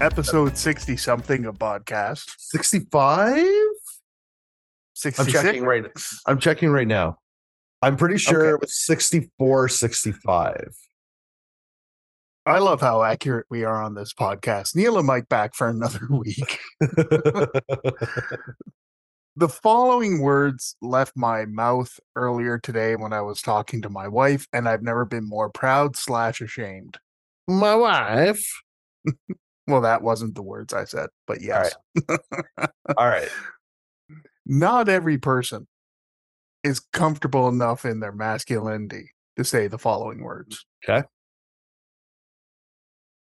episode 60 something of podcast. 65? I'm checking right I'm checking right now. I'm pretty sure Okay. it was 64, 65. I love how accurate we are on this podcast. Neil and Mike back for another week. The following words left my mouth earlier today when I was talking to my wife, and I've never been more proud slash ashamed. My wife. Well, that wasn't the words I said, but yes. All right. Not every person is comfortable enough in their masculinity to say the following words. Okay.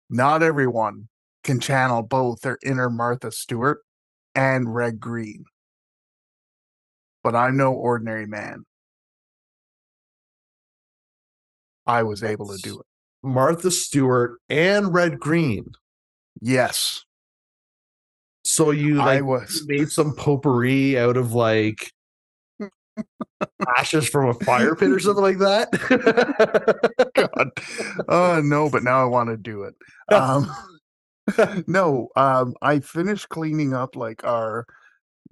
Not everyone can channel both their inner Martha Stewart and Red Green. But I'm no ordinary man. I was able to do it. Martha Stewart and Red Green. Yes, So you I like was. made some potpourri out of like ashes from a fire pit or something like that. God. Oh no, but now I want to do it. Um, no, um, I finished cleaning up like our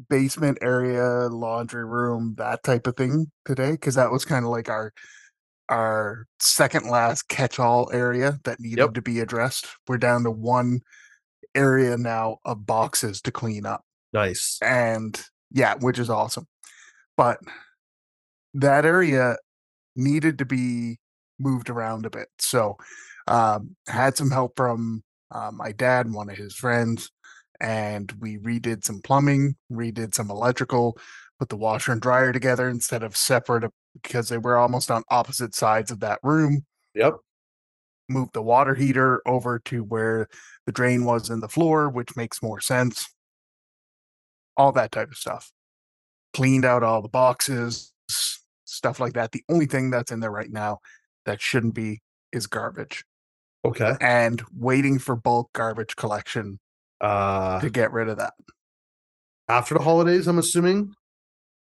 basement area, laundry room, that type of thing today, because that was kind of like our our second last catch-all area that needed Yep. to be addressed. We're down to one area now of boxes to clean up nice. and yeah, which is awesome. But that area needed to be moved around a bit. So um, had some help from uh, my dad and one of his friends, and we redid some plumbing, redid some electrical, put the washer and dryer together instead of separate uh, because they were almost on opposite sides of that room. Yep. Moved the water heater over to where the drain was in the floor, which makes more sense. All that type of stuff. Cleaned out all the boxes, stuff like that. The only thing that's in there right now that shouldn't be is garbage Okay. and waiting for bulk garbage collection Uh to get rid of that. after the holidays, I'm assuming.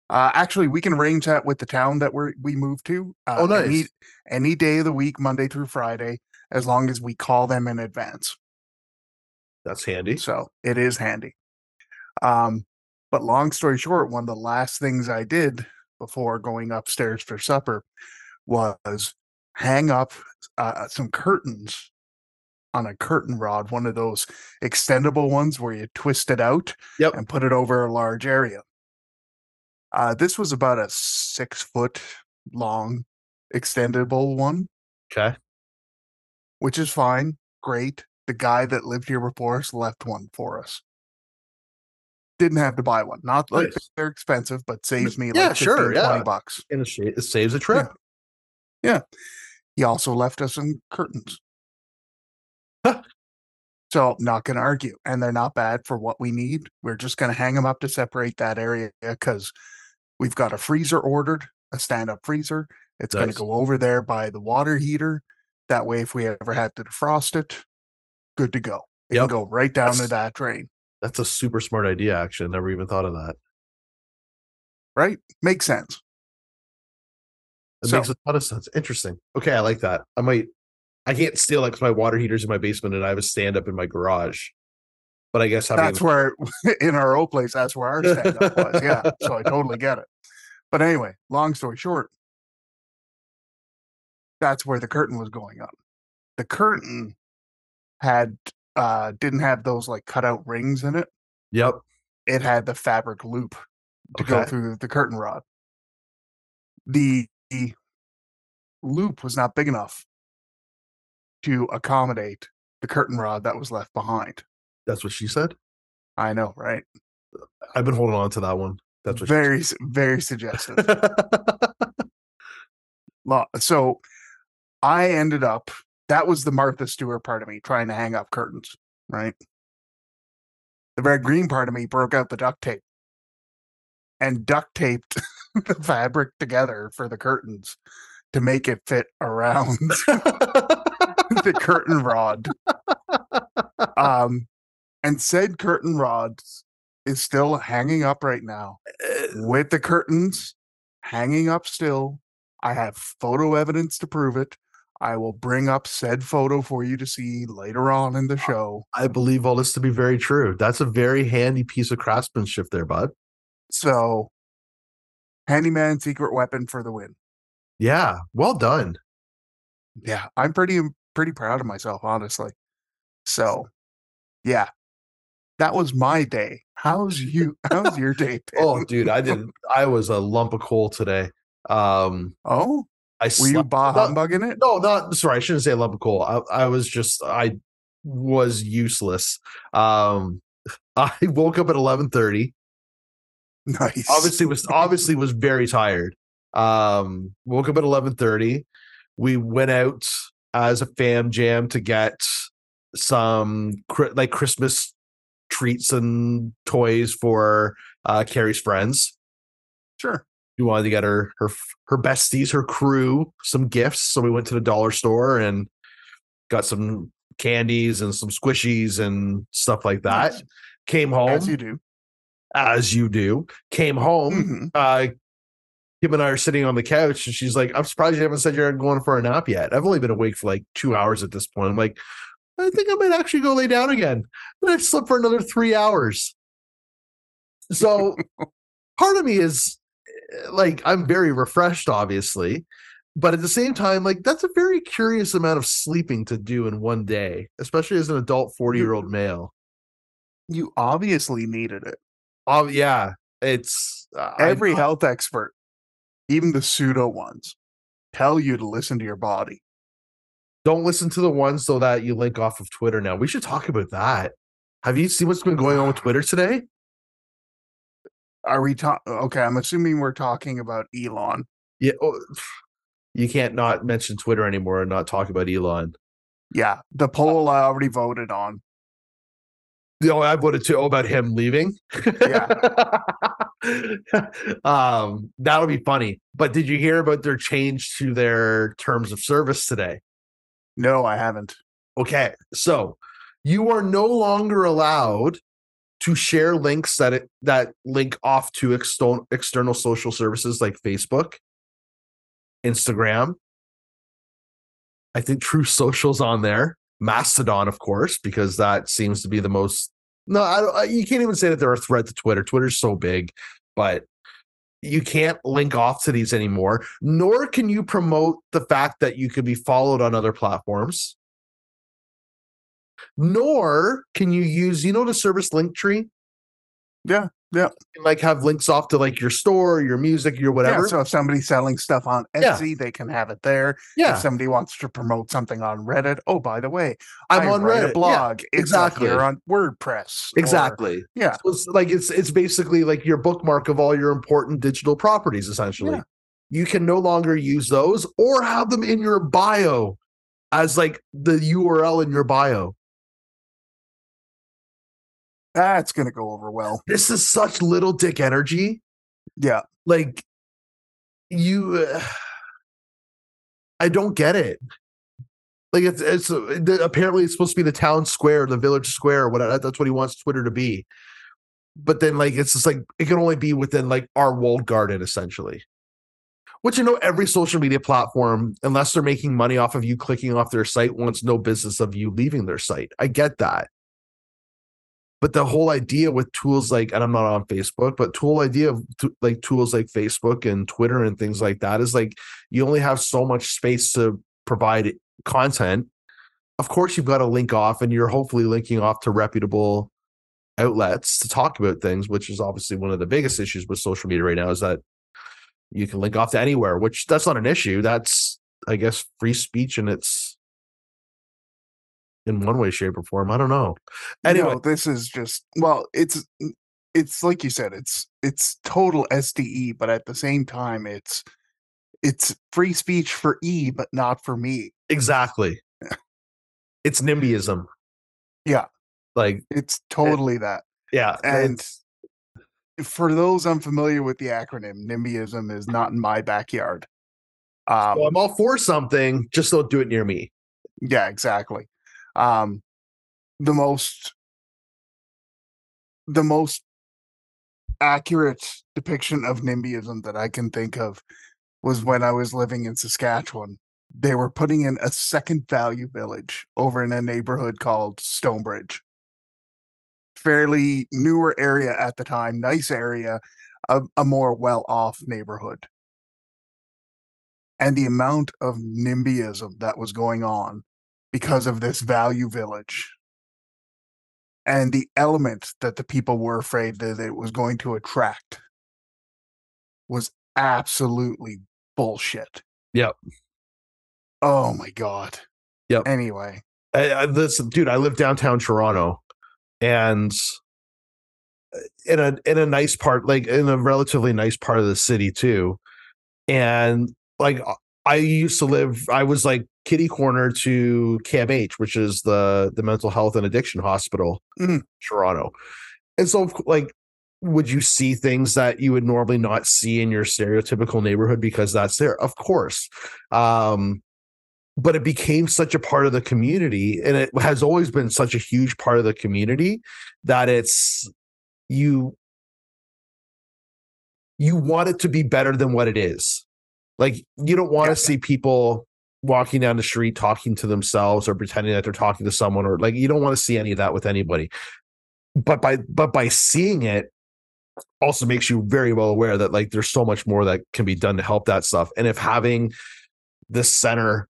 Uh, actually, we can arrange that with the town that we're we move to. Uh, Oh, nice. Any, any day of the week, Monday through Friday, as long as we call them in advance. That's handy. So it is handy. Um, but long story short, one of the last things I did before going upstairs for supper was hang up uh, some curtains on a curtain rod, one of those extendable ones where you twist it out Yep. and put it over a large area. Uh, this was about a six foot long extendable one, Okay. which is fine. Great. The guy that lived here before us left one for us. Didn't have to buy one. Not like Nice. they're expensive, but saves me yeah, like 15, sure, 20 bucks. And it, saves a trip. Yeah. He also left us some curtains. Huh. So not going to argue, and they're not bad for what we need. We're just going to hang them up to separate that area because we've got a freezer ordered, a stand-up freezer. It's going to go over there by the water heater. That way, if we ever had to defrost it, good to go. It Yep. can go right down to that drain. That's a super smart idea, actually. I never even thought of that. Right? Makes sense. It So- makes a ton of sense. Interesting. Okay, I like that. I might. I can't steal because my water heater's in my basement and I have a stand up in my garage. But I guess having That's where in our old place, that's where our stand-up was. Yeah. So I totally get it. But anyway, long story short, that's where the curtain was going up. The curtain had uh didn't have those like cutout rings in it. Yep. It had the fabric loop to go through the curtain rod. The loop was not big enough to accommodate the curtain rod that was left behind. That's what she said. I know, right? I've been holding on to that one. That's what very very suggestive. she said. Lo- so I ended up that was the Martha Stewart part of me trying to hang up curtains, right? The red green part of me broke out the duct tape and duct taped the fabric together for the curtains to make it fit around the curtain rod. Um and said curtain rod is still hanging up right now eh, with the curtains hanging up still. I have photo evidence to prove it. I will bring up said photo for you to see later on in the show. I believe all this to be very true. That's a very handy piece of craftsmanship there, bud. So, handyman secret weapon for the win. Yeah, well done. Yeah, I'm pretty pretty proud of myself, honestly. So, yeah, that was my day. How's you? How's your day? been? Oh, dude, I didn't. I was a lump of coal today. Um, oh, I were you bah humbugging it? No, not sorry. I shouldn't say lump of coal. I, I was just I was useless. Um, I woke up at eleven thirty. Nice. Obviously, was obviously was very tired. Um, woke up at eleven thirty. We went out as a fam jam to get some like Christmas treats and toys for uh Carrie's friends. sure. We wanted to get her her her besties, her crew, some gifts. So we went to the dollar store and got some candies and some squishies and stuff like that. Nice. Came home As you do. as you do. Came home. Mhm. Uh, Kim and I are sitting on the couch, and she's like, "I'm surprised you haven't said you're going for a nap yet." I've only been awake for like two hours at this point. I'm like, I think I might actually go lay down again. And I've slept for another three hours. So part of me is eh, like, I'm very refreshed, obviously. But at the same time, like that's a very curious amount of sleeping to do in one day, especially as an adult 40 year old male. You obviously needed it. Oh yeah, it's uh, I- Every health expert, even the pseudo ones, tell you to listen to your body. Don't listen to the ones so that you link off of Twitter now. We should talk about that. Have you seen what's been going on with Twitter today? Are we talking? Okay, I'm assuming we're talking about Elon. Yeah, oh, you can't not mention Twitter anymore and not talk about Elon. Yeah, the poll I already voted on. You know, I voted too about him leaving. Yeah. um, that'll be funny. But did you hear about their change to their terms of service today? No, I haven't. Okay, so you are no longer allowed to share links that it, that link off to external external social services like Facebook, Instagram. I think Truth Social's on there, Mastodon, of course, because that seems to be the most. No, I, I, you can't even say that they're a threat to Twitter. Twitter's so big, but you can't link off to these anymore. Nor can you promote the fact that you could be followed on other platforms nor can you use you know the service Linktree Yeah, yeah. and like have links off to like your store your music your whatever Yeah, so if somebody's selling stuff on Yeah. Etsy, they can have it there. yeah, If somebody wants to promote something on Reddit, oh, by the way, i'm I on reddit blog. Up exactly. here on WordPress. or- exactly yeah, So it's like it's it's basically like your bookmark of all your important digital properties essentially Yeah. you can no longer use those or have them in your bio as like the url in your bio that's gonna go over well. this is such little dick energy. Yeah, like you uh, i don't get it. Like it's it's uh, the- apparently it's supposed to be the town square the village square whatever that's what he wants twitter to be. But then like it's just like it can only be within like our walled garden essentially. Which you know every social media platform unless they're making money off of you clicking off their site wants no business of you leaving their site. I get that but the whole idea with tools like and i'm not on facebook but tool idea of t- like tools like facebook and twitter and things like that is like you only have so much space to provide content. Of course you've got to link off and you're hopefully linking off to reputable outlets to talk about things which is obviously one of the biggest issues with social media right now is that you can link off to anywhere which that's not an issue. That's i guess free speech and it's in one way shape or form i don't know anyway no, this is just well, it's it's like you said, it's it's total SDE, but at the same time, it's it's free speech for E, but not for me. Exactly. it's NIMBYism. Yeah. Like, It's totally that. yeah. And for those unfamiliar with the acronym, NIMBYism is not in my backyard. Um, well, I'm all for something, just don't do it near me. Yeah, exactly. Um, the most the most accurate depiction of NIMBYism that I can think of was when I was living in Saskatchewan. they were putting in a second value village over in a neighborhood called Stonebridge. Fairly newer area at the time, nice area, a, a more well off neighborhood. And the amount of NIMBYism that was going on because of this value village and the element that the people were afraid that it was going to attract was absolutely bullshit. Yep. Oh my god. Yep. Anyway, I, I, this dude, I live downtown Toronto, and uh, in a in a nice part, like in a relatively nice part of the city too, and like I used to live, I was like kitty corner to CAMH, which is the the mental health and addiction hospital, Mhm. Toronto, and so like. Would you see things that you would normally not see in your stereotypical neighborhood because that's there? Of course. Um, but it became such a part of the community and it has always been such a huge part of the community that it's you you want it to be better than what it is like you don't want Yeah. to see people walking down the street talking to themselves or pretending that they're talking to someone or like you don't want to see any of that with anybody. But by but by seeing it also makes you very well aware that like there's so much more that can be done to help that stuff. And if having this center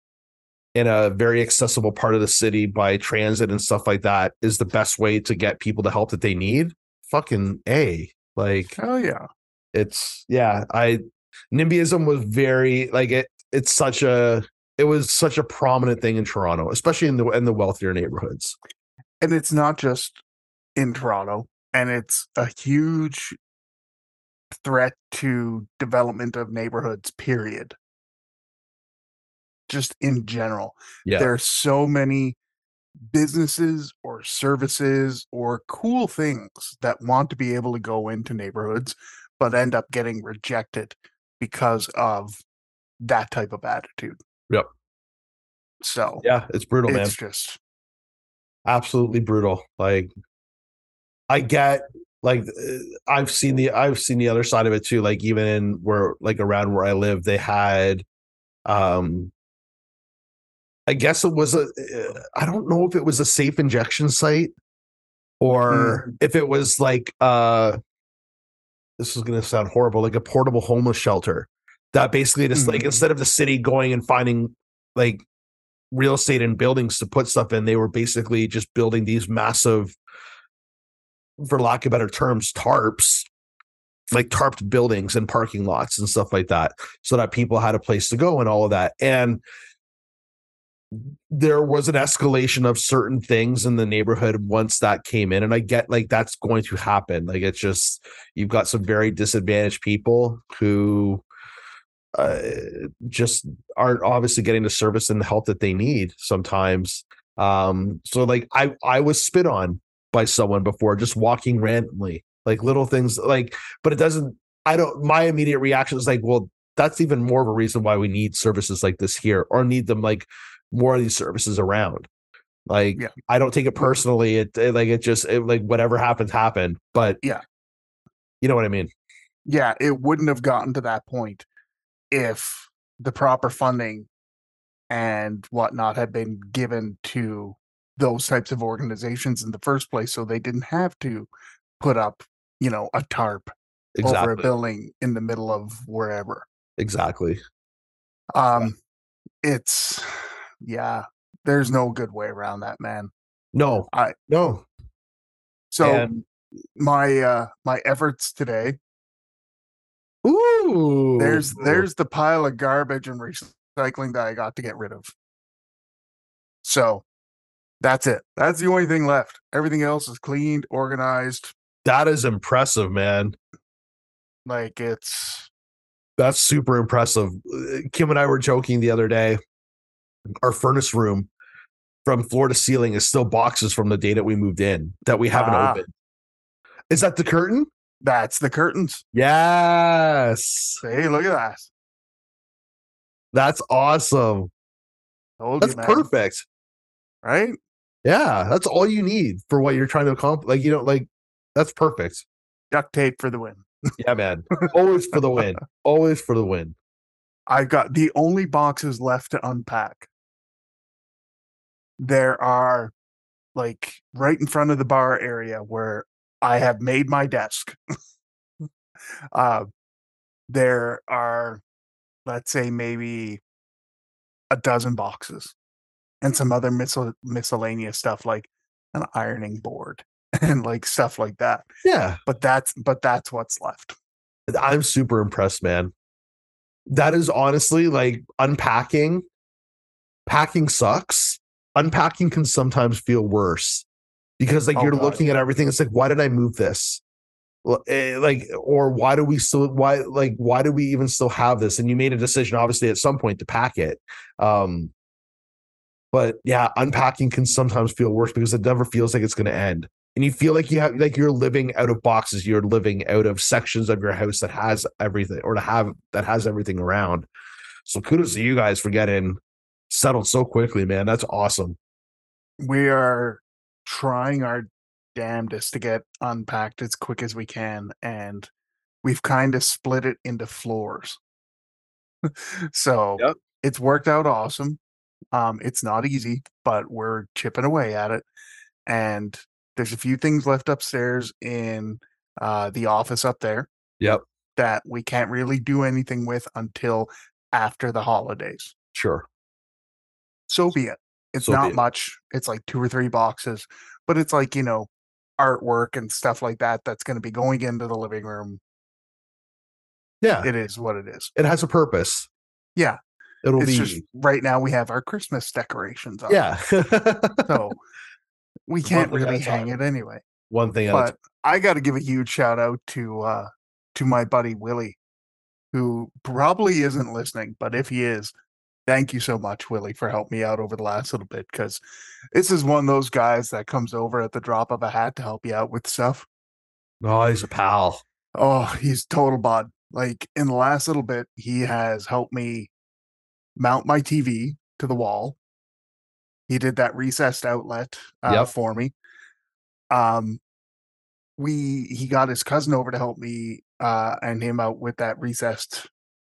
in a very accessible part of the city by transit and stuff like that is the best way to get people the help that they need fucking a. Like hell yeah. it's yeah i nimbyism was very like it it's such a it was such a prominent thing in toronto especially in the in the wealthier neighborhoods And it's not just in Toronto, and it's a huge threat to development of neighborhoods, period. Just in general. yeah There are so many businesses or services or cool things that want to be able to go into neighborhoods, but end up getting rejected because of that type of attitude. Yep. So yeah it's brutal man. it's just absolutely brutal like i get like uh, i've seen the i've seen the other side of it too like even in where like around where i live they had um i guess it was a uh, don't know if it was a safe injection site or if it was like uh this is going to sound horrible like a portable homeless shelter that basically just like Mhm. instead of the city going and finding like real estate and buildings to put stuff in they were basically just building these massive for lack of better terms tarps like tarped buildings and parking lots and stuff like that so that people had a place to go and all of that and there was an escalation of certain things in the neighborhood once that came in and i get like that's going to happen like it's just you've got some very disadvantaged people who uh, just aren't obviously getting the service and the help that they need sometimes um so like i i was spit on by someone before just walking randomly like little things like but it doesn't i don't my immediate reaction is like well that's even more of a reason why we need services like this here or need them like more of these services around like Yeah. i don't take it personally it, it like it just it, like whatever happens happened but Yeah. you know what i mean yeah, it wouldn't have gotten to that point if the proper funding and whatnot had been given to those types of organizations in the first place so they didn't have to put up you know a tarp over a building in the middle of wherever. Exactly. Um it's yeah there's no good way around that man. No. I- no. So And- my uh my efforts today ooh there's there's the pile of garbage and recycling that I got to get rid of. So that's it. That's the only thing left. Everything else is cleaned, organized. that is impressive man Like it's That's super impressive. Uh, Kim and I were joking the other day. Our furnace room from floor to ceiling is still boxes from the day that we moved in that we haven't Ah. opened. Is that the curtain? That's the curtains. Yes. Hey, look at that. That's awesome. Told That's you, perfect. Right? Yeah, that's all you need for what you're trying to accomplish. Like, you know, like that's perfect. Duct tape for the win. Yeah, man. Always for the win. Always for the win. I've got the only boxes left to unpack. There are like right in front of the bar area where I have made my desk. uh, there are, let's say, maybe a dozen boxes and some other miscel- miscellaneous stuff like an ironing board and like stuff like that. Yeah. But that's but that's what's left. I'm super impressed, man. That is honestly like unpacking. Packing sucks. Unpacking can sometimes feel worse because like Oh, you're God, looking at everything. It's like, why did I move this? Eh, Like, or why do we still why like why do we even still have this? And you made a decision, obviously, at some point to pack it. Um, but yeah, unpacking can sometimes feel worse because it never feels like it's going to end and you feel like you have like you're living out of boxes you're living out of sections of your house that has everything or to have that has everything around so kudos to you guys for getting settled so quickly man that's awesome We are trying our damnedest to get unpacked as quick as we can and we've kind of split it into floors. so Yep. it's worked out awesome. Um, it's not easy, but we're chipping away at it. And there's a few things left upstairs in uh, the office up there yep that we can't really do anything with until after the holidays. sure So be it. It's So not it. much. It's like two or three boxes, but it's like, you know, artwork and stuff like that that's going to be going into the living room. yeah It is what it is. it has a purpose Yeah. it'll it's be just right now we have our Christmas decorations up. yeah So we can't thing at a really hang it anyway. one thing But I got to give a huge shout out to uh to my buddy Willie who probably isn't listening, but if he is, thank you so much Willie for helping me out over the last little bit cuz this is one of those guys that comes over at the drop of a hat to help you out with stuff. oh he's a pal Oh, he's total bud. Like in the last little bit, he has helped me mount my TV to the wall. He did that recessed outlet uh, Yep. for me. Um, we he got his cousin over to help me uh, and him out with that recessed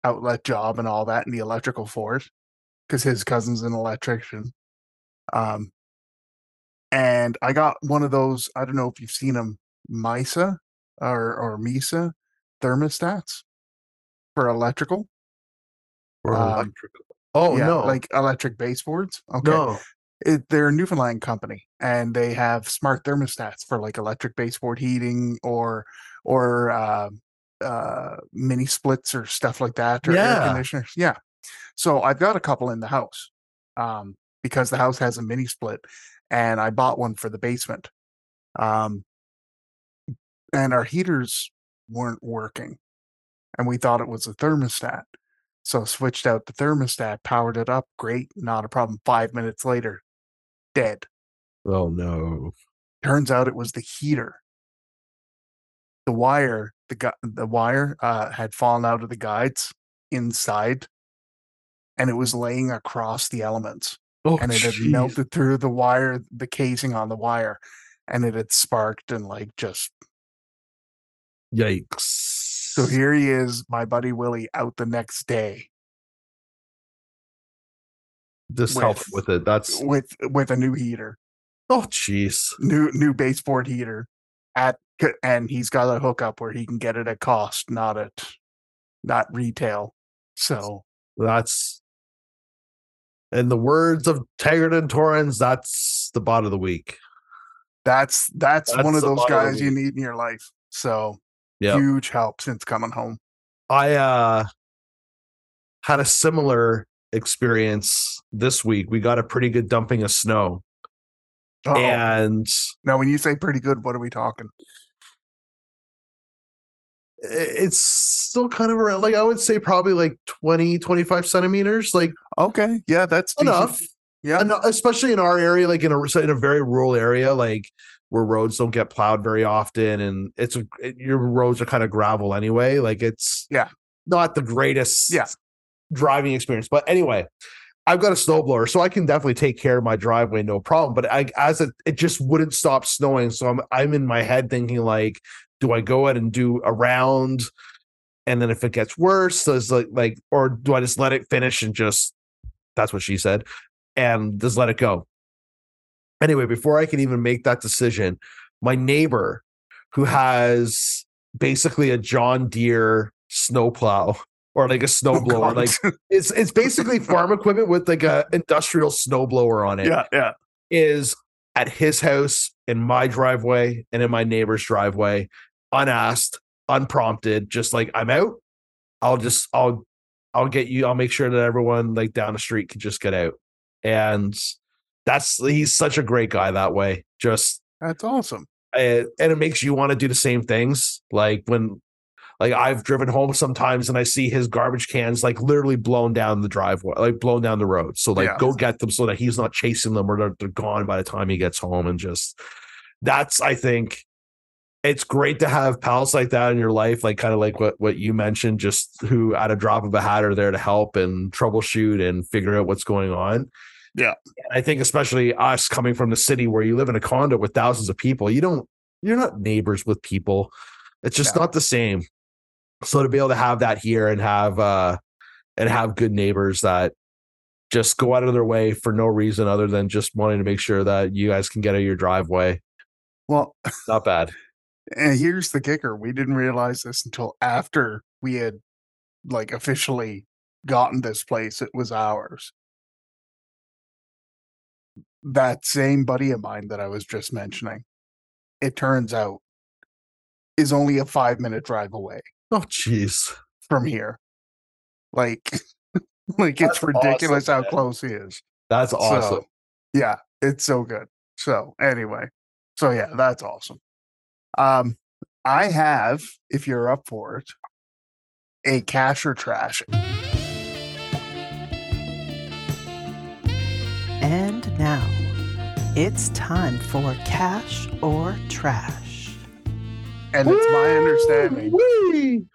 outlet job and all that and the electrical for it because his cousin's an electrician. Um, and I got one of those. I don't know if you've seen them, Mysa or or Mysa thermostats for electrical. or Um, electrical oh yeah, no like electric baseboards. Okay, no it, they're a Newfoundland company, and they have smart thermostats for like electric baseboard heating or or uh, uh, mini splits or stuff like that, or Yeah. air conditioners. Yeah. So I've got a couple in the house um, because the house has a mini split, and I bought one for the basement. Um, and our heaters weren't working, and we thought it was a thermostat. So switched out the thermostat, powered it up, great, not a problem. Five minutes later, dead. oh no Turns out it was the heater. The wire, the gu- the wire uh, had fallen out of the guides inside, and it was laying across the elements, oh and it had jeez. melted through the wire, the casing on the wire, and it had sparked and like just. yikes So here he is, my buddy Willie, out the next day just help with- with it that's with with a new heater. oh jeez new new baseboard heater at and he's got a hookup where he can get it at cost not at not retail so That's in the words of Taggart and Torrens, that's the bot of the week. that's that's, one of those bottom of guys you need in your life so Yeah. huge help since coming home I uh had a similar experience this week. We got a pretty good dumping of snow. Uh-oh. And now when you say pretty good what are we talking it's still kind of around like I would say probably like 20, 25 centimeters, like okay yeah that's decent. enough. yeah And especially in our area, like in a in a very rural area, like where roads don't get plowed very often, and it's a, it- your roads are kind of gravel anyway. Like it's Yeah. not the greatest Yeah. driving experience. But anyway, I've got a snowblower, so I can definitely take care of my driveway, no problem. But I as it it just wouldn't stop snowing, so I'm I'm in my head thinking like, do I go ahead and do a round? And then if it gets worse, it's like like, or do I just let it finish and just that's what she said, and just let it go. Anyway, before I can even make that decision, my neighbor who has basically a John Deere snowplow or like a oh, snowblower, God. like it's it's basically farm equipment with like a industrial snowblower on it yeah, yeah. is at his house, in my driveway, and in my neighbor's driveway, unasked, unprompted, just like I'm out. I'll just I'll I'll get you, I'll make sure that everyone like down the street can just get out. And that's he's such a great guy that way. Just That's awesome. uh, and it makes you want to do the same things. Like when, like I've driven home sometimes and I see his garbage cans like literally blown down the driveway, like blown down the road. So like Yeah. go get them so that he's not chasing them or they're, they're gone by the time he gets home. And just that's I think it's great to have pals like that in your life, like kind of like what what you mentioned, just who at a drop of a hat are there to help and troubleshoot and figure out what's going on. Yeah. And I think especially us coming from the city where you live in a condo with thousands of people, you don't you're not neighbors with people. It's just No. not the same. So to be able to have that here and have uh and have good neighbors that just go out of their way for no reason other than just wanting to make sure that you guys can get out of your driveway. Well, Not bad. And here's the kicker. We didn't realize this until after we had like officially gotten this place. It was ours. That same buddy of mine that I was just mentioning, it turns out, is only a five minute drive away Oh jeez. from here. Like, like That's it's ridiculous awesome, how man. close he is. That's awesome. So, yeah, it's so good. So anyway, so yeah, that's awesome. Um, I have, if you're up for it, a cash or trash. And now, it's time for cash or trash. And it's my understanding. Woo-wee.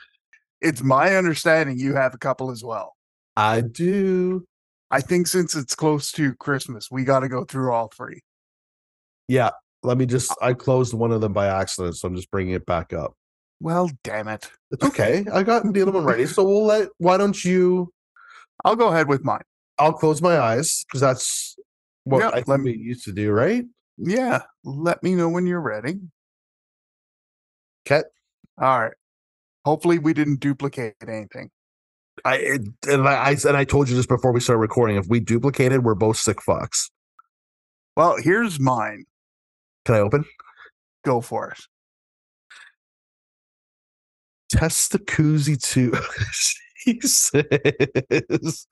It's my understanding you have a couple as well. I do. I think since it's close to Christmas, we got to go through all three. Yeah. Let me just. Uh I closed one of them by accident, so I'm just bringing it back up. Well, damn it. It's okay. I got the other one ready. So we'll let. Why don't you? I'll go ahead with mine. I'll close my eyes because that's what Yeah, I let me used to do, right? Yeah, let me know when you're ready. Cat. All right. Hopefully, we didn't duplicate anything. I it, and I, I and I told you this before we started recording. If we duplicated, we're both sick fucks. Well, here's mine. Can I open? Go for it. Testacuzzi too. he says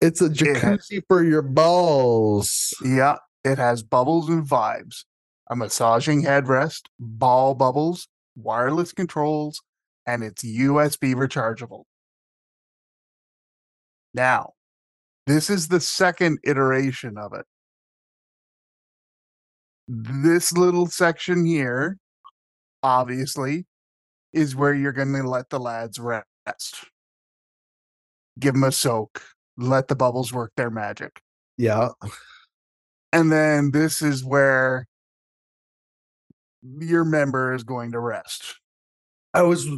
it's a jacuzzi for your balls. Yeah, it has bubbles and vibes, a massaging headrest, ball bubbles, wireless controls, and it's USB rechargeable. Now, this is the second iteration of it. This little section here, obviously, is where you're going to let the lads rest. Give them a soak, let the bubbles work their magic. Yeah. And then this is where your member is going to rest. I was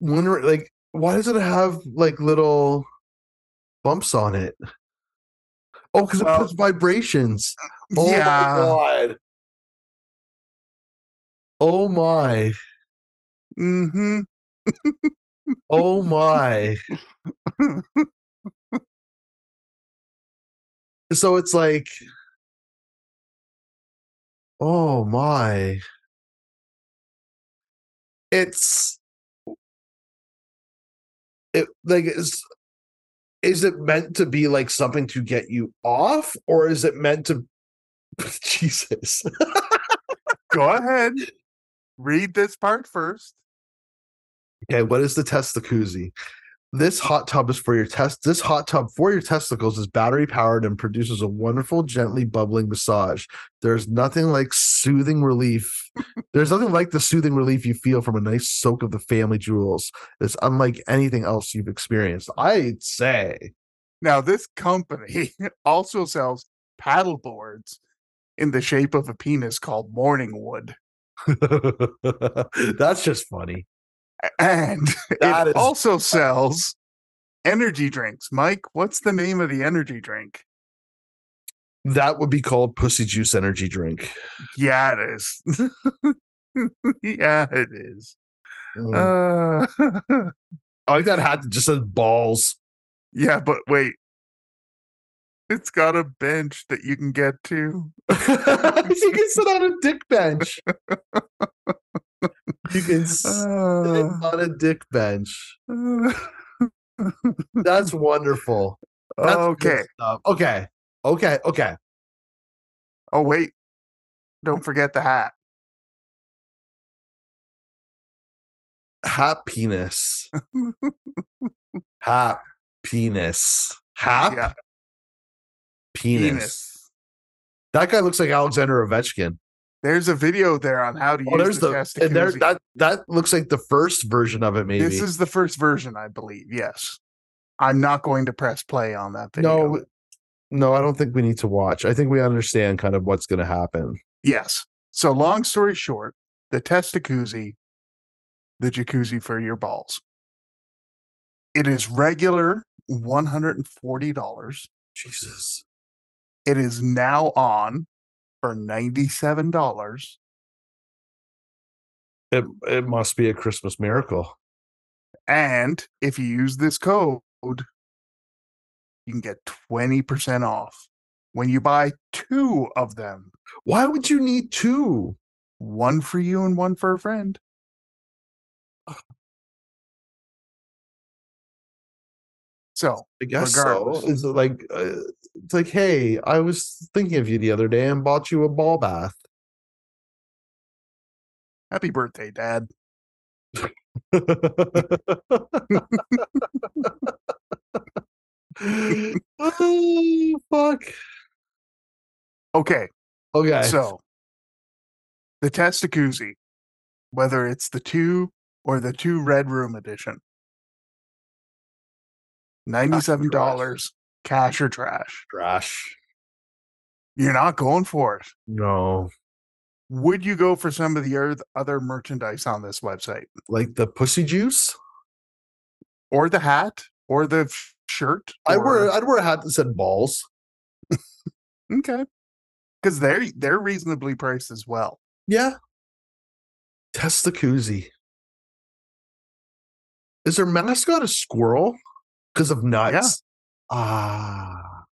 wondering, like, why does it have like little bumps on it? Oh, because Well- it puts vibrations. Oh my god. Oh my. hmm Oh my. so it's like oh my it's it like is is it meant to be like something to get you off or is it meant to jesus Go ahead. Read this part first. Okay, what is the test jacuzzi? This hot tub is for your test. This hot tub for your testicles is battery powered and produces a wonderful, gently bubbling massage. There's nothing like soothing relief. There's nothing like the soothing relief you feel from a nice soak of the family jewels. It's unlike anything else you've experienced. I'd say. Now, this company also sells paddle boards in the shape of a penis called morning wood. That's just funny. and That it is- also sells energy drinks. Mike, what's the name of the energy drink? That would be called pussy juice energy drink. Yeah, it is. yeah, it is. Mm. Uh, I like that hat just says balls. yeah, but wait. It's got a bench that you can get to. you can sit on a dick bench. You can sit Uh, on a dick bench. That's wonderful. That's okay. Okay. Okay. Okay. Oh, wait. Don't forget the hat. Hat penis. Hat penis. Hat Yeah, penis. penis. That guy looks like Alexander Ovechkin. There's a video there on how to Oh, use there's the, the, and there that that looks like the first version of it. Maybe This is the first version, I believe. Yes. I'm not going to press play on that video. no, no. I don't think we need to watch. I think we understand kind of what's going to happen. Yes. So, long story short, the Testacuzzi, the jacuzzi for your balls. It is regular $140. Jesus. It is now on for $97. It it must be a Christmas miracle. And if you use this code, you can get 20% off when you buy two of them Why would you need two? one for you and one for a friend. So, I guess Regardless. so. Is it like uh, it's like, hey, I was thinking of you the other day and bought you a ball bath. happy birthday, Dad. oh, fuck. Okay, Okay. so the Testacuzzi, whether it's the two or the two Red Room edition, $97 cash or trash. trash. You're not going for it. No. Would you go for some of the other merchandise on this website Like the pussy juice? or the hat or the shirt? I wear I'd wear a hat that said balls. okay. Because they're they're reasonably priced as well. Yeah. Testacuzzi. Is their mascot a squirrel? Because of nuts. Ah.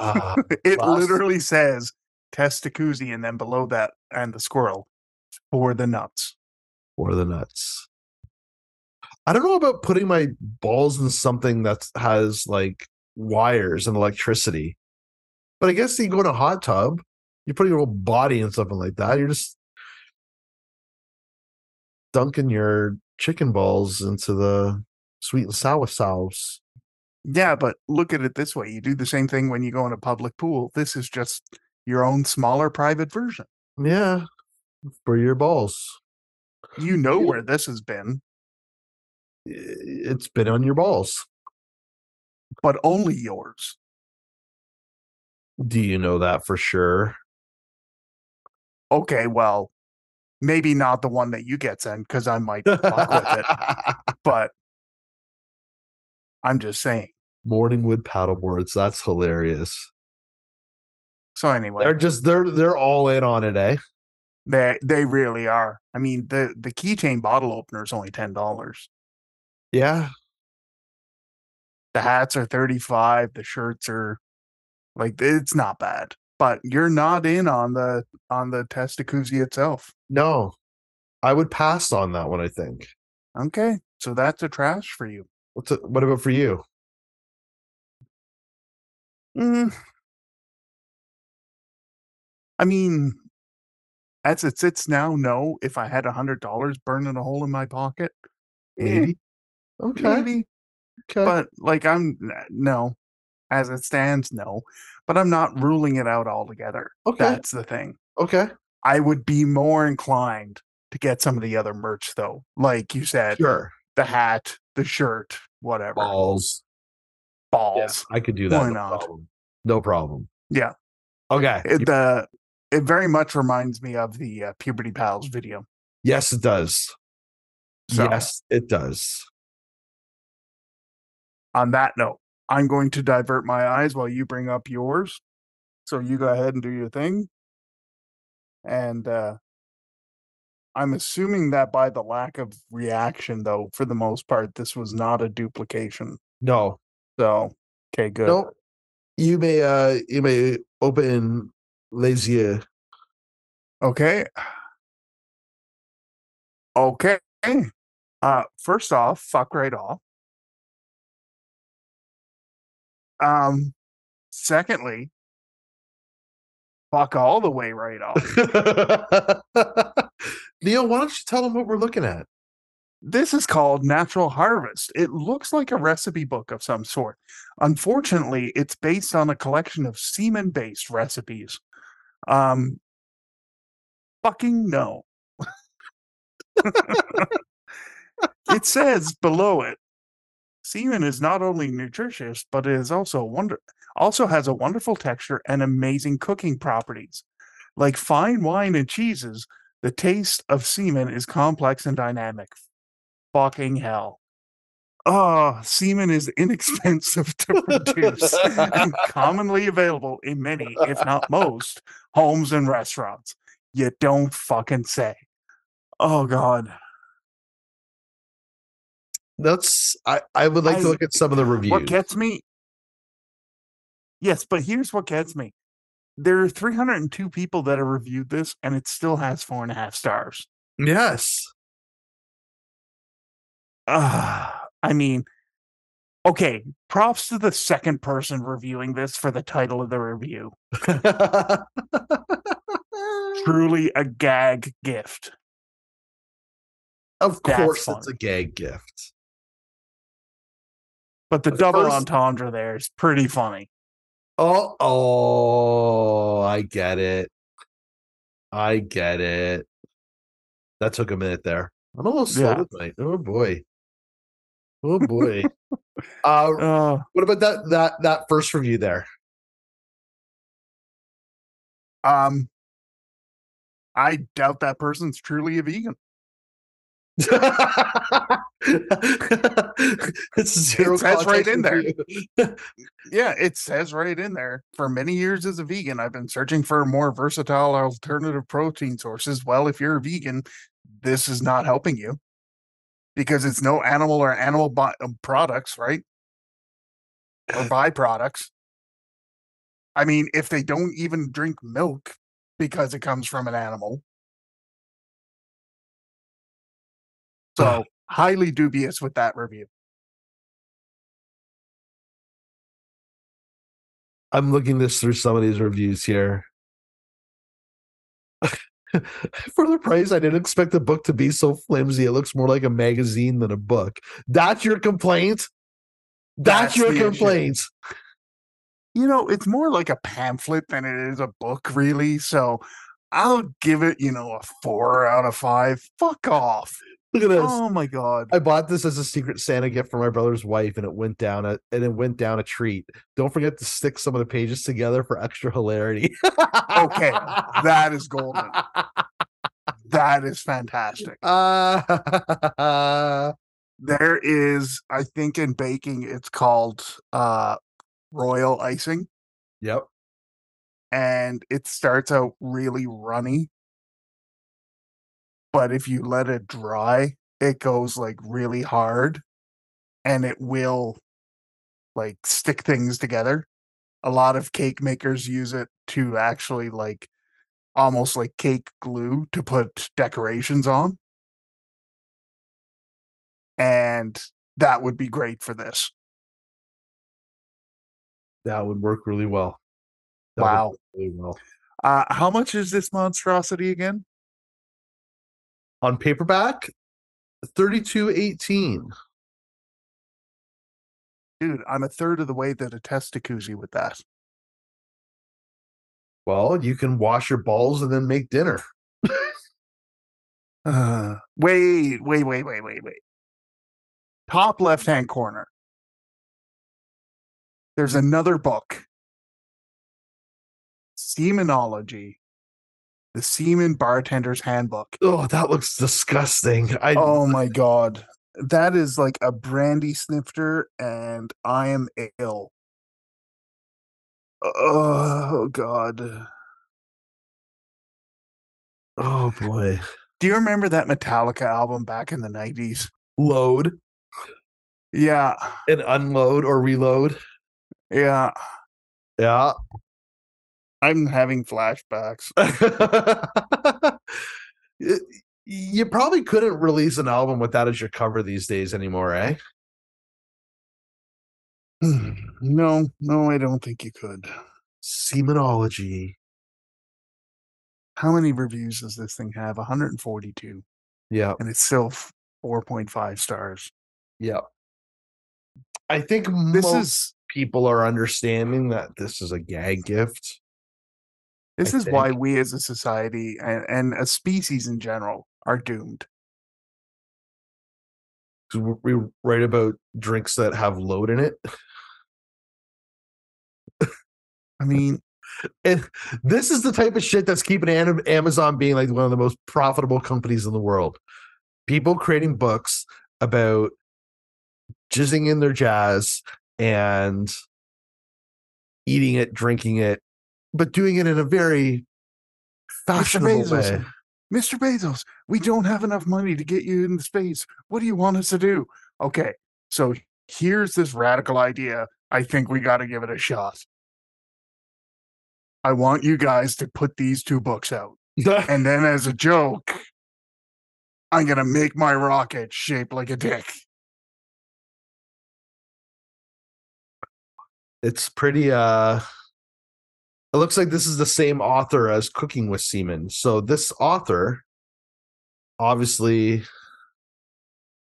ah. It literally says Testacuzzi and then below that and the squirrel for the nuts. For the nuts. I don't know about putting my balls in something that has like wires and electricity. But I guess you go in a hot tub, you put your whole body in something like that. You're just dunking your chicken balls into the sweet and sour sauce. Yeah, but look at it this way. You do the same thing when you go in a public pool. This is just your own smaller private version. Yeah. For your balls. You know where this has been, It's been on your balls. but only yours. Do you know that for sure? Okay, well, maybe not the one that you get sent because I might fuck with it, but I'm just saying. Morningwood paddleboards. That's hilarious. So anyway, They're just they're they're all in on it, eh? they they really are. I mean, the the keychain bottle opener is only ten dollars. Yeah. The hats are thirty five. The shirts are like it's not bad, but you're not in on the on the Testacuzzi itself. No. I would pass on that one, I think. Okay, so that's a trash for you. What's it, what about for you? Mm. I mean, as it sits now, no. If I had a hundred dollars burning a hole in my pocket, Maybe. Okay. maybe. okay. But like, I'm n- no. As it stands, no. But I'm not ruling it out altogether. okay. That's the thing. okay. I would be more inclined to get some of the other merch, though. Like you said, Sure. The hat, the shirt, whatever, Balls. balls. I could do that. Why no not? Problem. No problem. Yeah. Okay. It, the it very much reminds me of the uh, Puberty Pals video. yes, it does. So, Yes, it does. on that note, I'm going to divert my eyes while you bring up yours. So you go ahead and do your thing. And uh I'm assuming that by the lack of reaction, though, for the most part, this was not a duplication. No, So, okay, good. no. You may uh you may open les yeux. Okay. Okay. Uh first off, fuck right off. Um secondly, fuck all the way right off. Neil, why don't you tell them what we're looking at? this is called Natural Harvest. It looks like a recipe book of some sort. Unfortunately, it's based on a collection of semen based recipes. Um fucking no. it says below it semen is not only nutritious but it is also wonder also has a wonderful texture and amazing cooking properties. Like fine wine and cheeses the taste of semen is complex and dynamic. Fucking hell. Oh semen is inexpensive to produce and commonly available in many if not most homes and restaurants. You don't fucking say. Oh god. That's I, I would like I- to look at some of the reviews. What gets me? Yes, but here's what gets me. There are 302 people that have reviewed this, and it still has four and a half stars. yes. Uh, I mean, okay, props to the second person reviewing this for the title of the review. Truly a gag gift. of That's course it's a gag gift. But the The double first- entendre there is pretty funny. Oh, oh, I get it. I get it. That took a minute there. I'm a little slow Yeah. tonight. Oh boy. Oh boy. uh Uh, what about that that that first review there? um, I doubt that person's truly a vegan. it's zero It says right in there. Yeah, it says right in there. For many years as a vegan, I've been searching for more versatile alternative protein sources. Well, if you're a vegan, this is not helping you because it's no animal or animal bi- um, products, right? Or byproducts. I mean, if they don't even drink milk because it comes from an animal. So, highly dubious with that review. I'm looking this through some of these reviews here. For the price, I didn't expect the book to be so flimsy. It looks more like a magazine than a book. That's your complaint. That's, That's your the issue. complaint. you know, it's more like a pamphlet than it is a book, really. So I'll give it, you know, a four out of five. Fuck off. Look at this. Oh my god. I bought this as a secret Santa gift for my brother's wife, and it went down a and it went down a treat. Don't forget to stick some of the pages together for extra hilarity. Okay, That is golden. That is fantastic. Uh, There is, I think in baking, it's called uh royal icing, yep. and it starts out really runny. But if you let it dry, it goes like really hard and it will like stick things together. A lot of cake makers use it to actually like almost like cake glue to put decorations on. And that would be great for this. That would work really well. That Wow. really well. Uh how much is this monstrosity again? On paperback, thirty-two eighteen. Dude, I'm a third of the way that to the Testacuzzi with that. Well, you can wash your balls and then make dinner. Uh, wait, wait, wait, wait, wait, wait. Top left hand corner. There's another book. Semenology. The Semen Bartender's Handbook. Oh, that looks disgusting. I Oh my god. That is like a brandy snifter, and I am ill. Oh god. oh boy. Do you remember that Metallica album back in the 90s? Load Yeah. and unload or reload. Yeah. Yeah. I'm having flashbacks. You probably couldn't release an album with that as your cover these days anymore, eh? no, no, I don't think you could. Semenology. How many reviews does this thing have? 142. Yeah. And it's still 4.5 stars. Yeah. I think This most is people are understanding that this is a gag gift. This I is why we as a society and, and a species in general are doomed. we we write about drinks that have load in it. I mean, And this is the type of shit that's keeping Amazon being like one of the most profitable companies in the world. People creating books about jizzing in their jazz and eating it, drinking it, but doing it in a very fashionable Bezos, way. Mr. Bezos, we don't have enough money to get you into space. What do you want us to do? Okay, so here's this radical idea. I think we got to give it a shot. I want you guys to put these two books out. And then, as a joke, I'm going to make my rocket shaped like a dick. it's pretty uh it looks like this is the same author as cooking with semen so this author obviously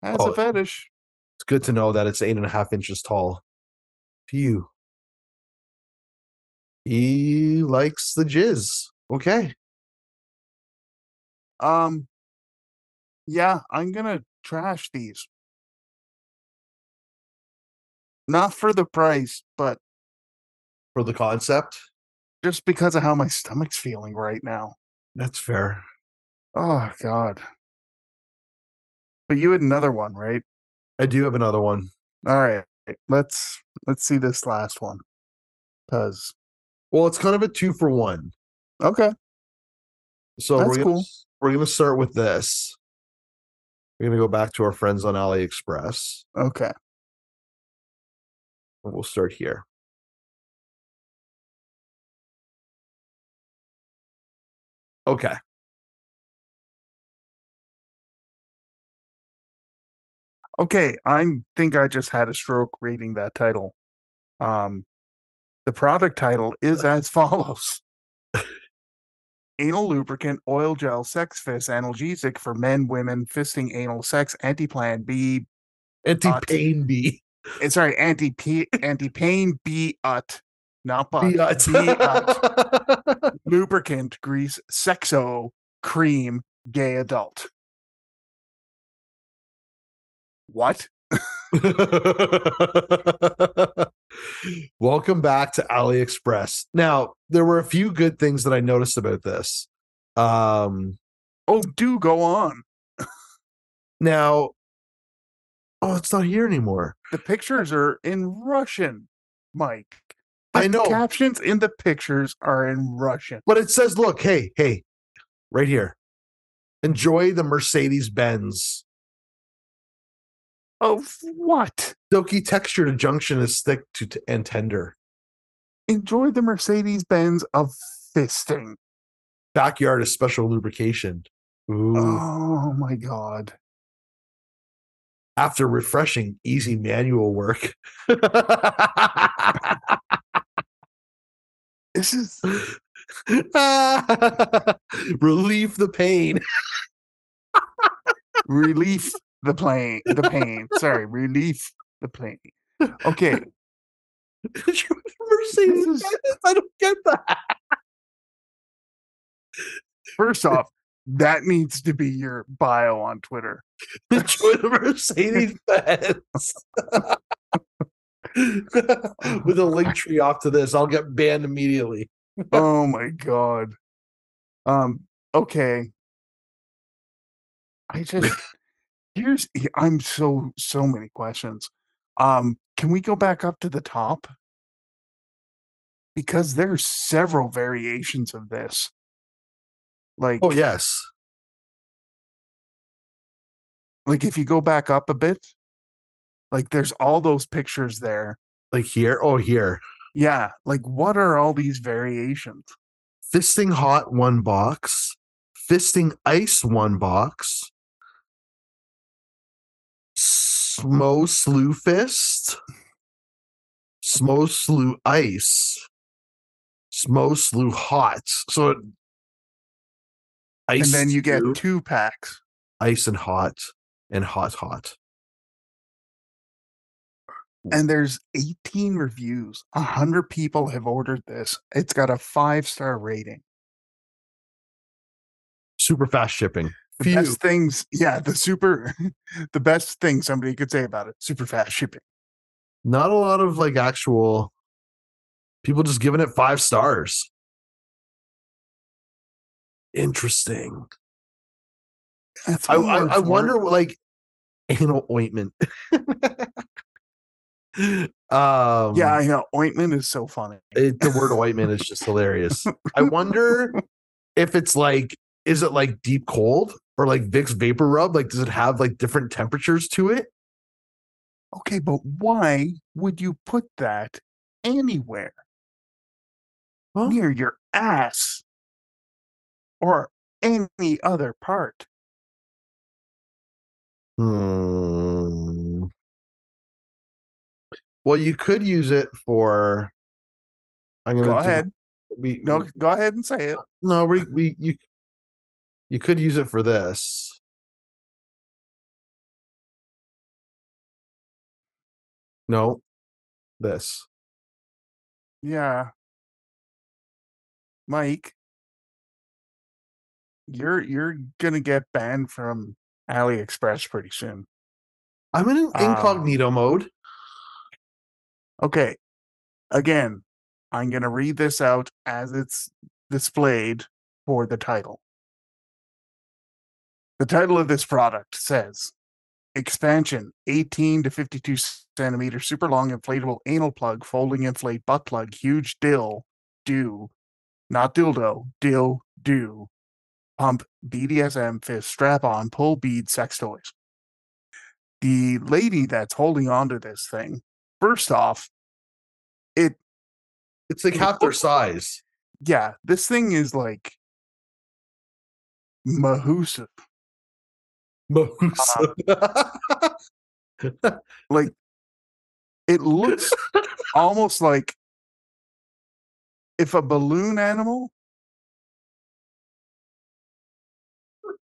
That's Oh, a fetish. it's good to know that it's eight and a half inches tall. Phew. He likes the jizz. Okay. Um, yeah, I'm going to trash these. Not for the price, but for the concept just because of how my stomach's feeling right now. that's fair Oh God. But you had another one, right? i do have another one All right. Let's let's see this last one. Cause well it's kind of a two for one okay. so That's we're gonna, cool. we're gonna start with this we're gonna go back to our friends on aliexpress Okay. and we'll start here okay Okay. I think I just had a stroke reading that title. Um the product title is as follows. Anal lubricant, oil gel, sex fist, analgesic for men, women, fisting anal sex, anti-plan B, anti-pain B. eh, sorry, anti anti pain B ut, not. Fiat. lubricant, grease, sexo, cream, gay adult. What? Welcome back to AliExpress. Now, there were a few good things that I noticed about this. Um, Oh, do go on. now, oh, it's not here anymore. The pictures are in Russian, Mike. I The know. Captions in the pictures are in Russian. But it says, look, hey, hey, right here. Enjoy the Mercedes Benz. Of what? Silky texture to junction is thick to t- and tender. Enjoy the Mercedes Benz of fisting. Backyard is special lubrication. Ooh. Oh my god. After refreshing, easy manual work. This is Relieve the pain. relief the plane the pain. Sorry, relief the pain. Okay. Mercedes, is- I don't get that. First off, that needs to be your bio on Twitter. The Mercedes Benz. With a link tree off to this, I'll get banned immediately. Oh my god. Um, okay. I just here's I'm so so many questions. Um, can we go back up to the top? Because there's several variations of this. Like Oh yes. like if you go back up a bit, like there's all those pictures there. Like here. Oh here. Yeah, like what are all these variations? Fisting hot one box. Fisting ice one box. Smo slew fist. Smo slew ice. Smo slew hot. So ice and then you get two packs. ice and hot and hot hot. And there's 18 reviews. A hundred people have ordered this. It's got a five star rating. Super fast shipping. The Phew. best things, yeah, the super, the best thing somebody could say about it: super fast shipping. Not a lot of like actual people just giving it five stars. Interesting. I, I, I wonder like anal ointment. um Yeah, I know. Ointment is so funny. it, the word ointment is just hilarious. I wonder if it's like is it like deep cold or like Vicks VapoRub? Like does it have like different temperatures to it? Okay, but why would you put that anywhere Well, near your ass or any other part? Hmm. Well, you could use it for. I'm gonna Go ahead. We, No, go ahead and say it. no, we we you. You could use it for this. No, this. Yeah. Mike, you're you're gonna get banned from AliExpress pretty soon. I'm in Um, incognito mode. Okay. Again, I'm gonna read this out as it's displayed for the title. The title of this product says expansion 18 to 52 centimeter super long inflatable anal plug folding inflate butt plug huge dill do not dildo dill do pump bdsm fist strap on pull bead sex toys the lady that's holding on to this thing first off it It's like half their size. yeah this thing is like mahusive um, like it looks almost like if a balloon animal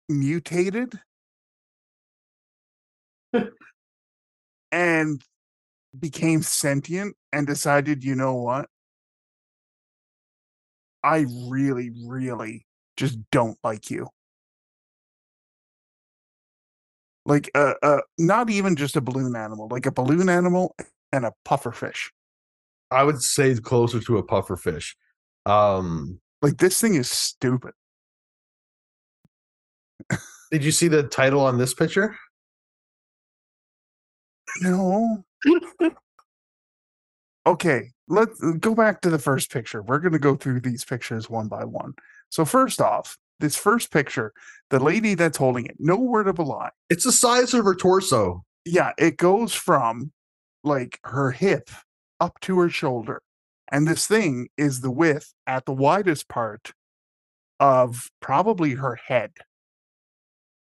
mutated and became sentient and decided, you know what? I really, really just don't like you. Like uh, uh not even just a balloon animal, like a balloon animal and a puffer fish. I would say closer to a puffer fish. Um, Like this thing is stupid. did you see the title on this picture? No. okay, let's uh, go back to the first picture. We're going to go through these pictures one by one. So, first off, this first picture, the lady that's holding it, no word of a lie. It's the size of her torso. Yeah, it goes from like her hip up to her shoulder. And this thing is the width at the widest part of probably her head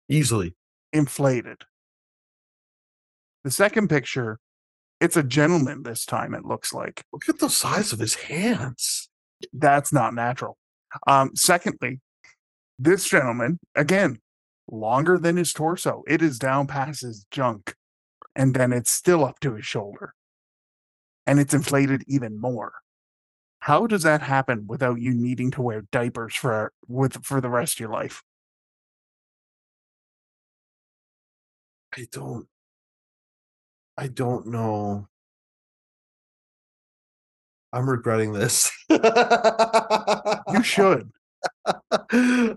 Easily. inflated. The second picture, it's a gentleman this time, it looks like. Look at the size of his hands. That's not natural. Um, secondly, this gentleman, again, longer than his torso. It is down past his junk, and then it's still up to his shoulder. And it's inflated even more. How does that happen without you needing to wear diapers for with for the rest of your life? I don't. I don't know. I'm regretting this. You should.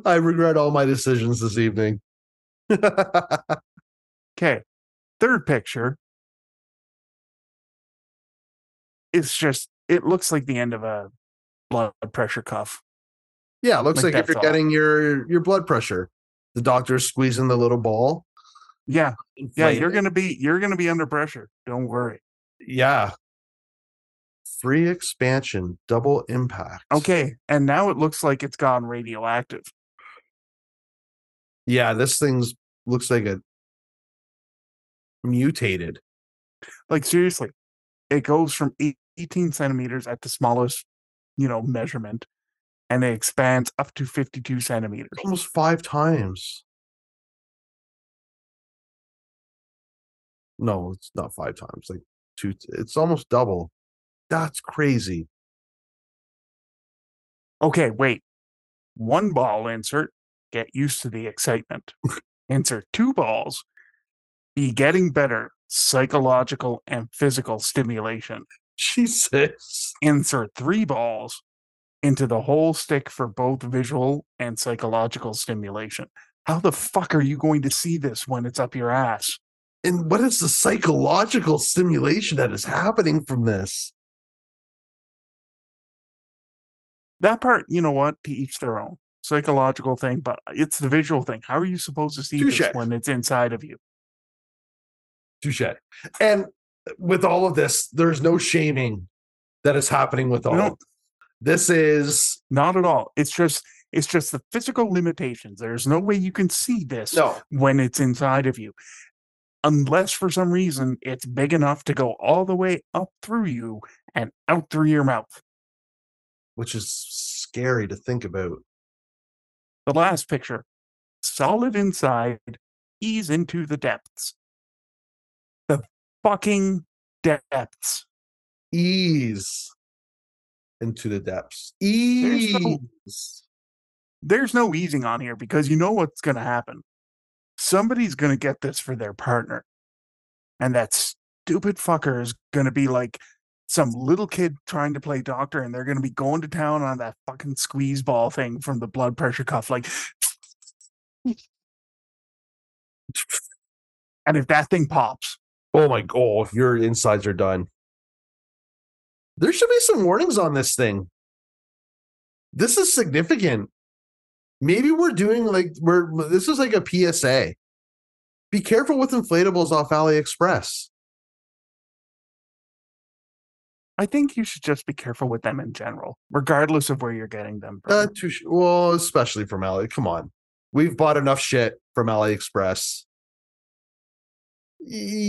I regret all my decisions this evening. Okay. Third picture. It's just it looks like the end of a blood pressure cuff. yeah, it looks Like like, if you're all. getting your your blood pressure, the doctor's squeezing the little ball. Yeah. Yeah, you're gonna be you're gonna be under pressure. Don't worry. yeah. Free expansion, double impact. Okay. And now it looks like it's gone radioactive. Yeah, this thing's looks like a mutated. Like seriously, it goes from 18 centimeters at the smallest, you know, measurement, and it expands up to 52 centimeters. Almost five times. No, it's not five times. Like two. It's almost double. That's crazy. Okay, wait. One ball insert, get used to the excitement. insert two balls, be getting better psychological and physical stimulation. Jesus. Insert three balls into the whole stick for both visual and psychological stimulation. How the fuck are you going to see this when it's up your ass? And what is the psychological stimulation that is happening from this? That part, you know what, to each their own psychological thing, but it's the visual thing. How are you supposed to see this Touche. when it's inside of you? Touche. And with all of this, there's no shaming that is happening with all. No. This is Not at all. It's just it's just the physical limitations. There's no way you can see this no. when it's inside of you. Unless for some reason it's big enough to go all the way up through you and out through your mouth. Which is scary to think about. The last picture, solid inside, ease into the depths. The fucking depths. Ease into the depths. There's Ease. no- There's no easing on here because you know what's going to happen. Somebody's going to get this for their partner. And that stupid fucker is going to be like some little kid trying to play doctor and they're going to be going to town on that fucking squeeze ball thing from the blood pressure cuff. Like, and if that thing pops, Oh my god, oh, your insides are done. There should be some warnings on this thing. This is significant. Maybe we're doing like we're this is like a PSA. Be careful with inflatables off AliExpress. I think you should just be careful with them in general, regardless of where you're getting them from. Uh, too, well, especially from Ali. Come on, we've bought enough shit from AliExpress.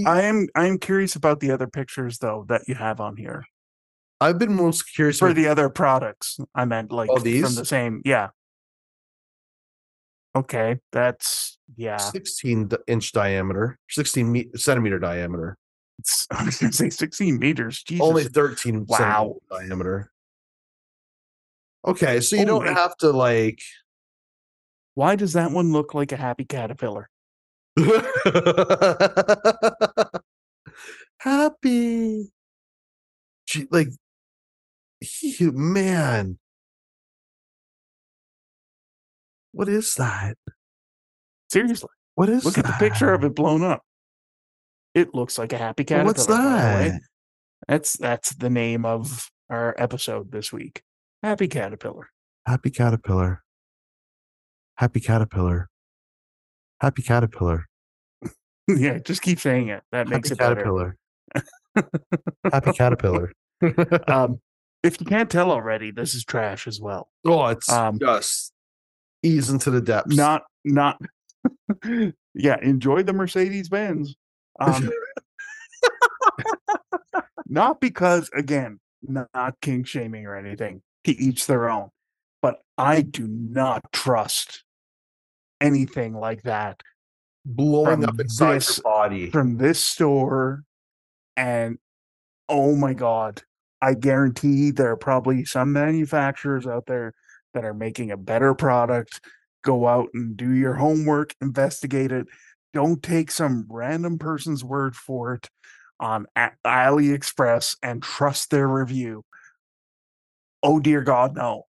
I am I am curious about the other pictures though that you have on here. I've been most curious for with- the other products. I meant like Oh, from the same. Yeah. Okay, that's yeah. 16 d- inch diameter, 16 me- centimeter diameter, It's, I was gonna say 16 meters. Jesus. only 13 Wow. centimeter diameter. Okay, so you don't have to like Why does that one look like a happy caterpillar? happy. Gee, like, he- man, what is that? Seriously, What is look at the picture of it blown up. It looks like a happy caterpillar. What's by the way. that? That's that's the name of our episode this week. Happy caterpillar. Happy caterpillar. Happy caterpillar. Happy caterpillar. yeah, just keep saying it. That makes Happy it better. caterpillar. Happy caterpillar. Um, if you can't tell already, this is trash as well. Oh, it's Um, just ease into the depths. not not yeah enjoy the mercedes benz um not because again not kink shaming or anything to each their own but i do not trust anything like that blowing up inside this- your body. from this store and oh my god i guarantee there are probably some manufacturers out there that are making a better product go out and do your homework investigate it. Don't take some random person's word for it on aliexpress and trust their review. Oh dear god no.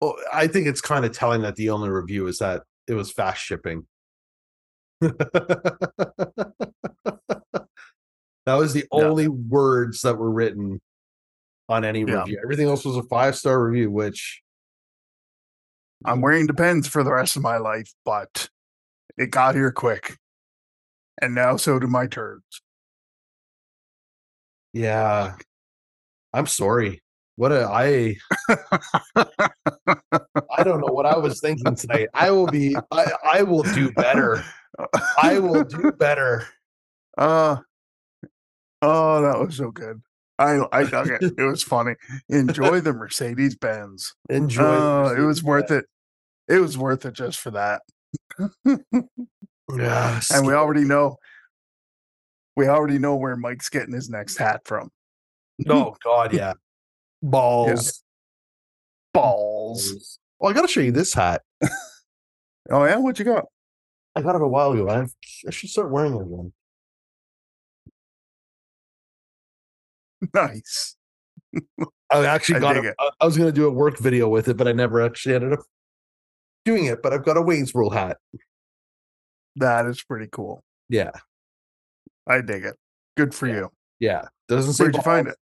Well, I think it's kind of telling that the only review is that it was fast shipping. that was the only words that were written on any Yeah. review. Everything else was a five star review, which I'm wearing Depends for the rest of my life, but it got here quick. And now so do my turds. yeah. I'm sorry. What a I I don't know what I was thinking tonight. I will be I, I will do better. I will do better. Uh, oh, that was so good. I I dug it. It was funny. Enjoy the Mercedes Benz. Enjoy. Oh, it was worth it. It was worth it just for that. Yeah, And we already know. We already know where Mike's getting his next hat from. Oh God, yeah. Balls. Balls. Oh, I gotta show you this hat. Oh yeah, what you got? I got it a while ago. I, I should start wearing it again. Nice. I actually I got dig it. it. I, was gonna do a work video with it, but I never actually ended up doing it. But I've got a Wayne's World hat. That is pretty cool. Yeah, I dig it. Good for you. yeah. Doesn't say Where'd you find it?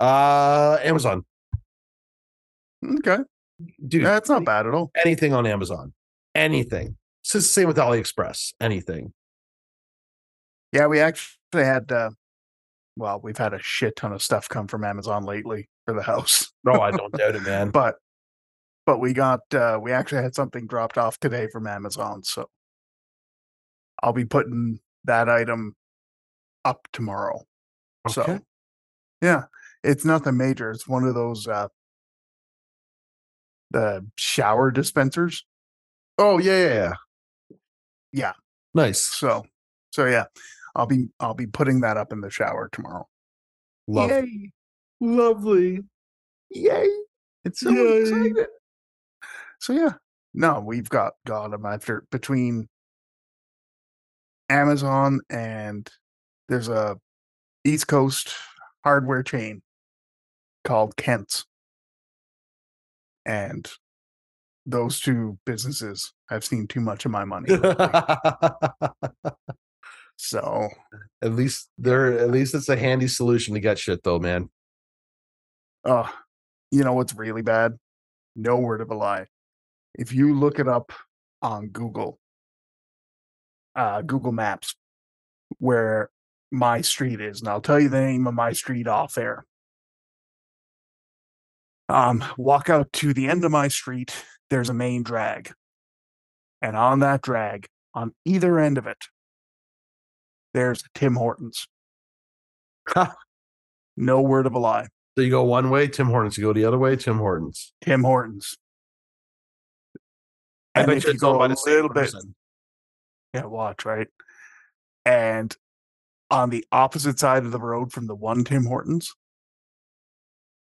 Uh, Amazon, Okay. dude. Yeah, it's not bad at all. anything on Amazon, anything. It's just the same with AliExpress. Anything. Yeah, we actually had uh well, we've had a shit ton of stuff come from Amazon lately for the house. No, I don't doubt it, man. But but we got uh we actually had something dropped off today from Amazon, so I'll be putting that item up tomorrow. So yeah, it's nothing major. It's one of those uh the shower dispensers. Oh yeah, yeah, yeah. Yeah. Nice. So so yeah, I'll be I'll be putting that up in the shower tomorrow. Love. Yay. Lovely. Yay. It's so Yay. excited. So yeah. No, we've got got them after between Amazon and there's a East Coast hardware chain called Kent's. And those two businesses have seen too much of my money. so at least there. At least it's a handy solution to get shit, though, man. Oh, you know what's really bad? No word of a lie. If you look it up on Google, uh, Google Maps, where my street is, and I'll tell you the name of my street off air. Um, walk out to the end of my street, there's a main drag. And on that drag, on either end of it, there's Tim Hortons. No word of a lie. So you go one way, Tim Hortons. You go the other way, Tim Hortons. Tim Hortons. I And bet you you go a little bit, yeah, watch right. And on the opposite side of the road from the one Tim Hortons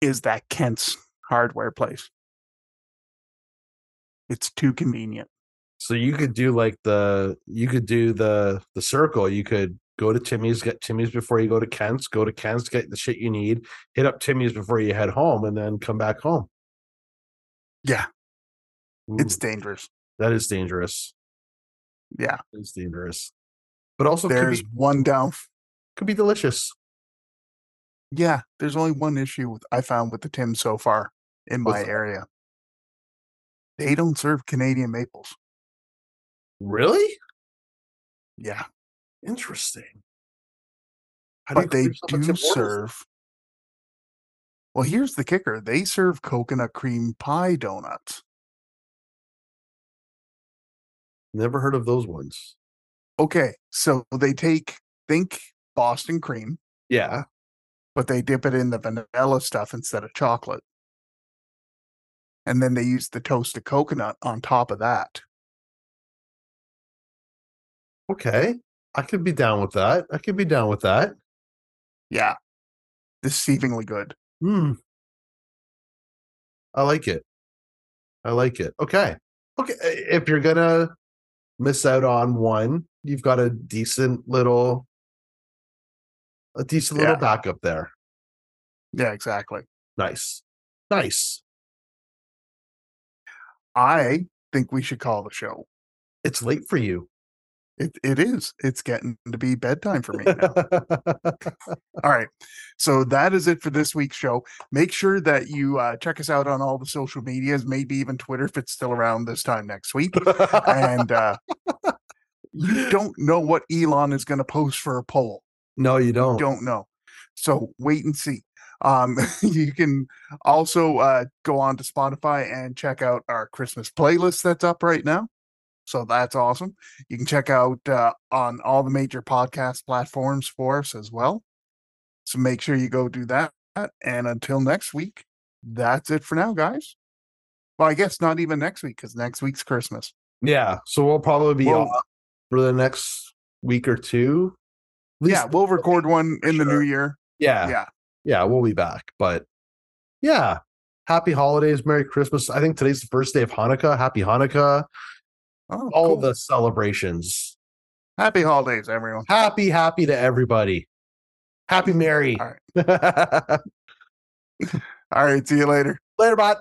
is that Kent's hardware place. It's too convenient. So you could do like the you could do the the circle. You could go to Timmy's, get Timmy's before you go to Kent's, go to Kent's, get the shit you need, hit up Timmy's before you head home, and then come back home. Yeah, it's dangerous. that is dangerous. Yeah, It's dangerous. But also could there's be, one down. could be delicious. Yeah, there's only one issue with I found with the Tim so far in What's my that? area. They don't serve Canadian maples. Really? Yeah, Interesting. How do but they call yourself a do serve. Well, here's the kicker: they serve coconut cream pie donuts. Never heard of those ones. Okay, so they take think Boston cream, Yeah. but they dip it in the vanilla stuff instead of chocolate, and then they use the toasted coconut on top of that. Okay. I could be down with that. I could be down with that. Yeah, deceivingly good. Hmm. I like it. I like it. Okay. Okay. If you're gonna miss out on one, you've got a decent little a decent little Yeah. backup there. Yeah, exactly. Nice. Nice. I think we should call the show. It's late for you. It it is. It's getting to be bedtime for me now. all right. So that is it for this week's show. Make sure that you uh, check us out on all the social medias, maybe even Twitter if it's still around this time next week. And uh, you don't know what Elon is going to post for a poll. no, you don't. Don't know. So wait and see. Um, you can also uh, go on to Spotify and check out our Christmas playlist that's up right now. So that's awesome. You can check out uh, on all the major podcast platforms for us as well. So make sure you go do that. And until next week, that's it for now, guys. Well, I guess not even next week because next week's Christmas. Yeah. So we'll probably be Well- off for the next week or two. Yeah, we'll record one in the new year. yeah. yeah. Yeah, we'll be back. But yeah. Happy holidays, Merry Christmas. I think today's the first day of Hanukkah. Happy Hanukkah. Oh, All cool. the celebrations. happy holidays, everyone. Happy, happy to everybody. Happy Mary. All Later, All right. See you later. later. bot.